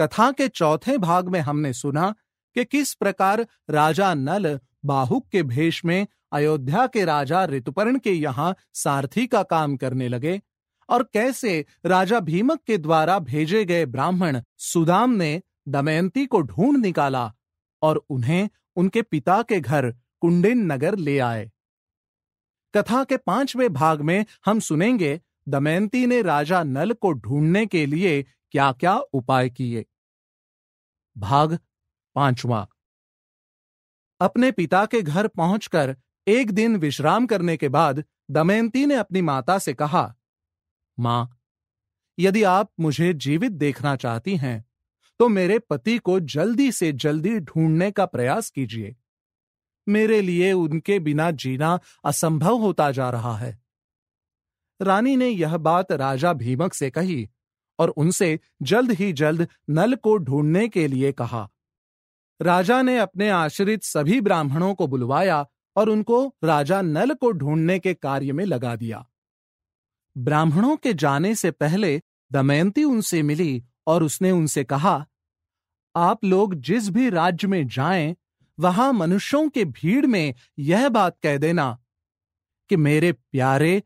कथा के चौथे भाग में हमने सुना कि किस प्रकार राजा नल बाहुक के भेष में अयोध्या के राजा ऋतुपर्ण के यहाँ सारथी का काम करने लगे और कैसे राजा भीमक के द्वारा भेजे गए ब्राह्मण सुदाम ने दमयंती को ढूंढ निकाला और उन्हें उनके पिता के घर कुंडिन नगर ले आए। कथा के पाँचवें भाग में हम सुनेंगे दमयंती ने राजा नल को ढूँढने के लिए क्या क्या उपाय किए। भाग पांचवा। अपने पिता के घर पहुंचकर एक दिन विश्राम करने के बाद दमयंती ने अपनी माता से कहा, माँ, यदि आप मुझे जीवित देखना चाहती हैं तो मेरे पति को जल्दी से जल्दी ढूँढने का प्रयास कीजिए। मेरे लिए उनके बिना जीना असंभव होता जा रहा है। रानी ने यह बात राजा भीमक से कही और उनसे जल्द ही जल्द नल को ढूँढने के लिए कहा। राजा ने अपने आश्रित सभी ब्राह्मणों को बुलवाया और उनको राजा नल को ढूँढने के कार्य में लगा दिया। ब्राह्मणों के जाने से पहले दमयंती उनसे मिली और उसने उनसे कहा, आप लोग जिस भी राज्य में जाएँ, वहाँ मनुष्यों के भीड़ में यह बात कह देना कि मेरे प्यारे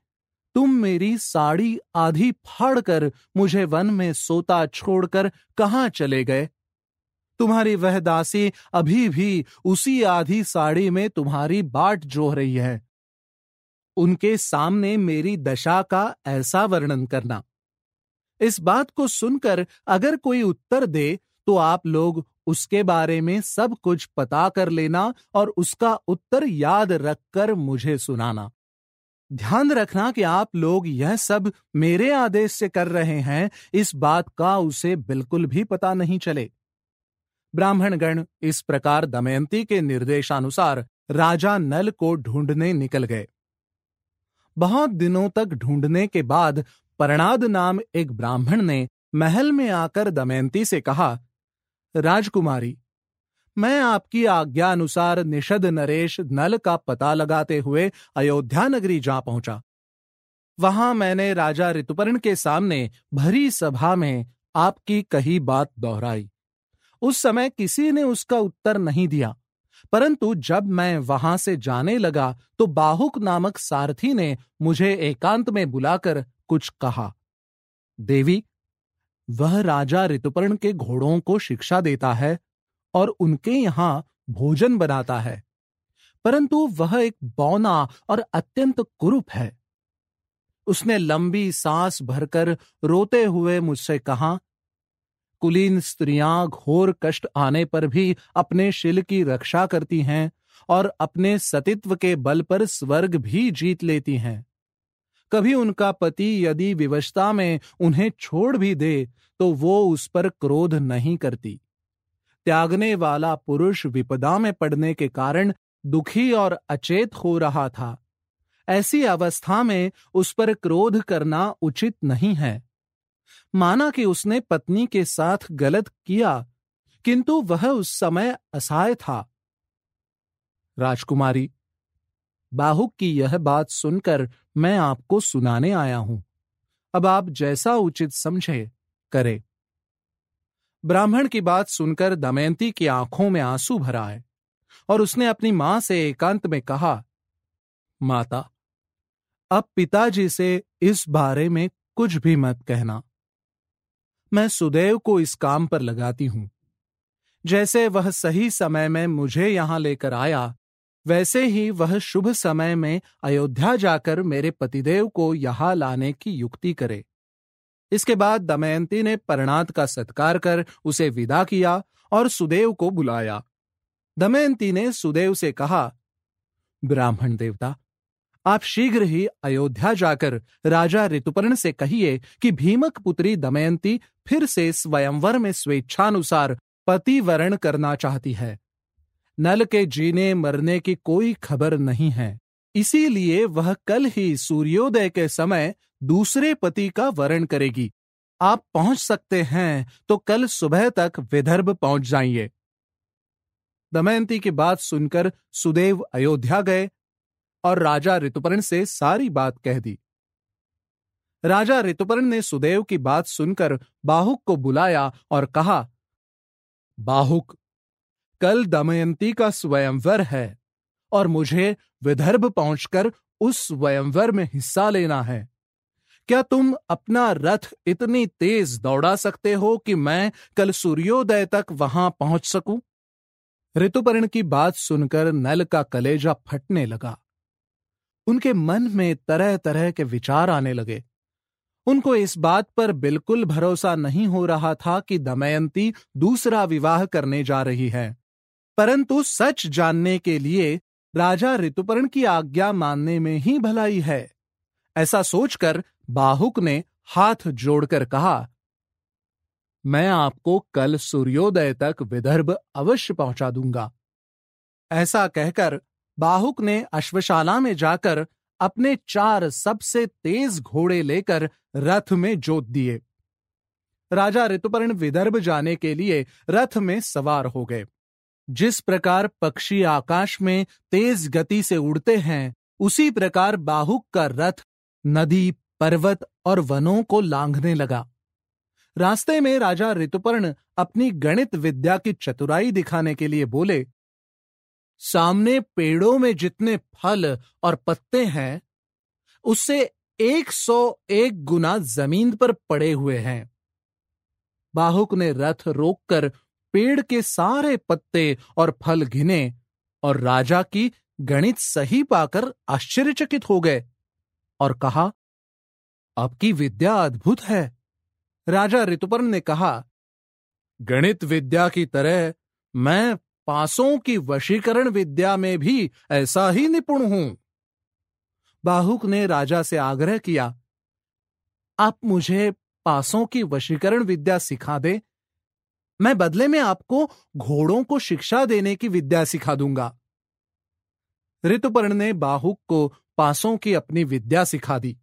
तुम मेरी साड़ी आधी फाड़ कर मुझे वन में सोता छोड़कर कहाँ चले गए? तुम्हारी वह दासी अभी भी उसी आधी साड़ी में तुम्हारी बाट जोह रही है। उनके सामने मेरी दशा का ऐसा वर्णन करना। इस बात को सुनकर अगर कोई उत्तर दे तो आप लोग उसके बारे में सब कुछ पता कर लेना और उसका उत्तर याद रखकर मुझे सुनाना। ध्यान रखना कि आप लोग यह सब मेरे आदेश से कर रहे हैं, इस बात का उसे बिल्कुल भी पता नहीं चले। ब्राह्मणगण इस प्रकार दमयंती के निर्देशानुसार राजा नल को ढूँढने निकल गए। बहुत दिनों तक ढूँढने के बाद परणाद नाम एक ब्राह्मण ने महल में आकर दमयंती से कहा, राजकुमारी मैं आपकी आज्ञा अनुसार निषद नरेश नल का पता लगाते हुए अयोध्या नगरी जा पहुँचा। वहाँ मैंने राजा ऋतुपर्ण के सामने भरी सभा में आपकी कही बात दोहराई। उस समय किसी ने उसका उत्तर नहीं दिया, परंतु जब मैं वहाँ से जाने लगा तो बाहुक नामक सारथी ने मुझे एकांत में बुलाकर कुछ कहा, देवी, वह राजा ऋतुपर्ण के घोड़ों को शिक्षा देता है और उनके यहाँ भोजन बनाता है। परंतु वह एक बौना और अत्यंत कुरूप है। उसने लंबी सांस भरकर रोते हुए मुझसे कहा, कुलीन स्त्रियाँ घोर कष्ट आने पर भी अपने शिल की रक्षा करती हैं और अपने सतित्व के बल पर स्वर्ग भी जीत लेती हैं। कभी उनका पति यदि विवशता में उन्हें छोड़ भी दे तो वो उस पर क्रोध नहीं करती। त्यागने वाला पुरुष विपदा में पड़ने के कारण दुखी और अचेत हो रहा था। ऐसी अवस्था में उस पर क्रोध करना उचित नहीं है। माना कि उसने पत्नी के साथ गलत किया, किंतु वह उस समय असहाय था। राजकुमारी बाहुक की यह बात सुनकर मैं आपको सुनाने आया हूँ। अब आप जैसा उचित समझे, करे। ब्राह्मण की बात सुनकर दमयंती की आँखों में आँसू भरा है और उसने अपनी माँ से एकांत में कहा, माता, अब पिताजी से इस बारे में कुछ भी मत कहना। मैं सुदैव को इस काम पर लगाती हूँ। जैसे वह सही समय में मुझे यहाँ लेकर आया, वैसे ही वह शुभ समय में अयोध्या जाकर मेरे पतिदेव को यहाँ लाने की युक्ति करे। इसके बाद दमयंती ने परणात का सत्कार कर उसे विदा किया और सुदेव को बुलाया। दमयंती ने सुदेव से कहा, ब्राह्मण देवता, आप शीघ्र ही अयोध्या जाकर राजा ऋतुपर्ण से कहिए कि भीमक पुत्री दमयंती फिर से स्वयंवर में स्वेच्छानुसार पति वरण करना चाहती है। नल के जीने मरने की कोई खबर नहीं है। इसीलिए वह कल ही सूर्योदय के समय दूसरे पति का वरण करेगी। आप पहुँच सकते हैं तो कल सुबह तक विदर्भ पहुँच जाइए। दमयंती की बात सुनकर सुदेव अयोध्या गए और राजा ऋतुपर्ण से सारी बात कह दी। राजा ऋतुपर्ण ने सुदेव की बात सुनकर बाहुक को बुलाया और कहा, बाहुक, कल दमयंती का स्वयंवर है और मुझे विदर्भ पहुंचकर उस स्वयंवर में हिस्सा लेना है। क्या तुम अपना रथ इतनी तेज दौड़ा सकते हो कि मैं कल सूर्योदय तक वहाँ पहुँच सकूँ? ऋतुपर्ण की बात सुनकर नल का कलेजा फटने लगा। उनके मन में तरह तरह के विचार आने लगे। उनको इस बात पर बिल्कुल भरोसा नहीं हो रहा था कि दमयंती दूसरा विवाह करने जा रही है। परंतु सच जानने के लिए राजा ऋतुपर्ण की आज्ञा मानने में ही भलाई है। ऐसा सोचकर बाहुक ने हाथ जोड़कर कहा, मैं आपको कल सूर्योदय तक विदर्भ अवश्य पहुँचा दूँगा। ऐसा कहकर बाहुक ने अश्वशाला में जाकर अपने चार सबसे तेज घोड़े लेकर रथ में जोत दिए। राजा ऋतुपर्ण विदर्भ जाने के लिए रथ में सवार हो गए। जिस प्रकार पक्षी आकाश में तेज गति से उड़ते हैं, उसी प्रकार बाहुक का रथ नदी, पर्वत और वनों को लांघने लगा। रास्ते में राजा ऋतुपर्ण अपनी गणित विद्या की चतुराई दिखाने के लिए बोले, सामने पेड़ों में जितने फल और पत्ते हैं, उससे एक सौ एक गुना ज़मीन पर पड़े हुए हैं। बाहुक ने रथ रोककर पेड़ के सारे पत्ते और फल घिने और राजा की गणित सही पाकर आश्चर्यचकित हो गए। और कहा, आपकी विद्या अद्भुत है। राजा ऋतुपर्ण ने कहा, गणित विद्या की तरह मैं पासों की वशीकरण विद्या में भी ऐसा ही निपुण हूँ। बाहुक ने राजा से आग्रह किया, आप मुझे पासों की वशीकरण विद्या सिखा दे। मैं बदले में आपको घोड़ों को शिक्षा देने की विद्या सिखा दूँगा। ऋतुपर्ण ने बाहुक को पासों की अपनी विद्या सिखा दी।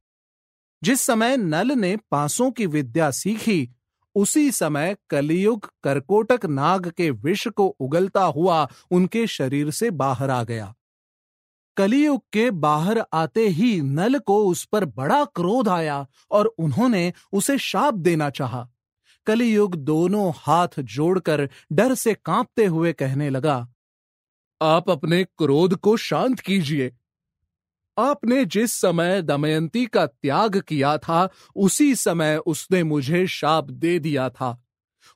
जिस समय नल ने पासों की विद्या सीखी, उसी समय कलियुग करकोटक नाग के विष को उगलता हुआ उनके शरीर से बाहर आ गया। कलियुग के बाहर आते ही नल को उस पर बड़ा क्रोध आया और उन्होंने उसे शाप देना चाहा। कलियुग दोनों हाथ जोड़कर डर से कांपते हुए कहने लगा, आप अपने क्रोध को शांत कीजिए। आपने जिस समय दमयंती का त्याग किया था, उसी समय उसने मुझे शाप दे दिया था।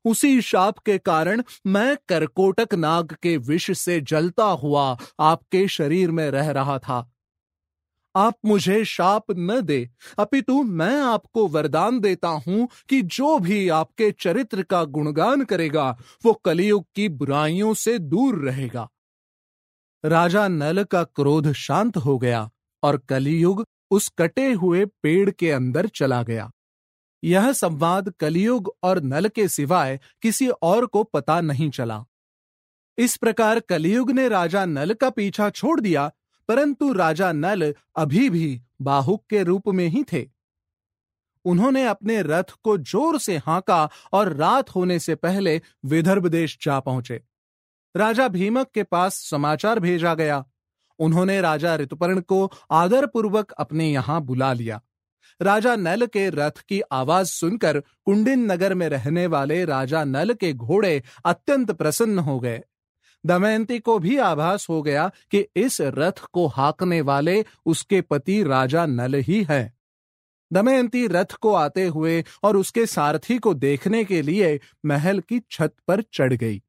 उसी शाप के कारण मैं करकोटक नाग के विष से जलता हुआ आपके शरीर में रह रहा था। आप मुझे शाप न दे, अपितु मैं आपको वरदान देता हूँ कि जो भी आपके चरित्र का गुणगान करेगा, वो कलयुग की बुराइयों से दूर रहेगा। राजा नल का क्रोध शांत हो गया। और कलियुग उस कटे हुए पेड़ के अंदर चला गया। यह संवाद कलियुग और नल के सिवाय किसी और को पता नहीं चला। इस प्रकार कलियुग ने राजा नल का पीछा छोड़ दिया, परंतु राजा नल अभी भी बाहुक के रूप में ही थे। उन्होंने अपने रथ को ज़ोर से हांका और रात होने से पहले विदर्भ देश जा पहुँचे। राजा भीमक के पास समाचार भेजा गया उन्होंने राजा ऋतुपर्ण को आदरपूर्वक अपने यहाँ बुला लिया। राजा नल के रथ की आवाज़ सुनकर कुंडिन नगर में रहने वाले राजा नल के घोड़े अत्यंत प्रसन्न हो गए। दमयंती को भी आभास हो गया कि इस रथ को हाकने वाले उसके पति राजा नल ही है। दमयंती रथ को आते हुए और उसके सारथी को देखने के लिए महल की छत पर चढ़ गई।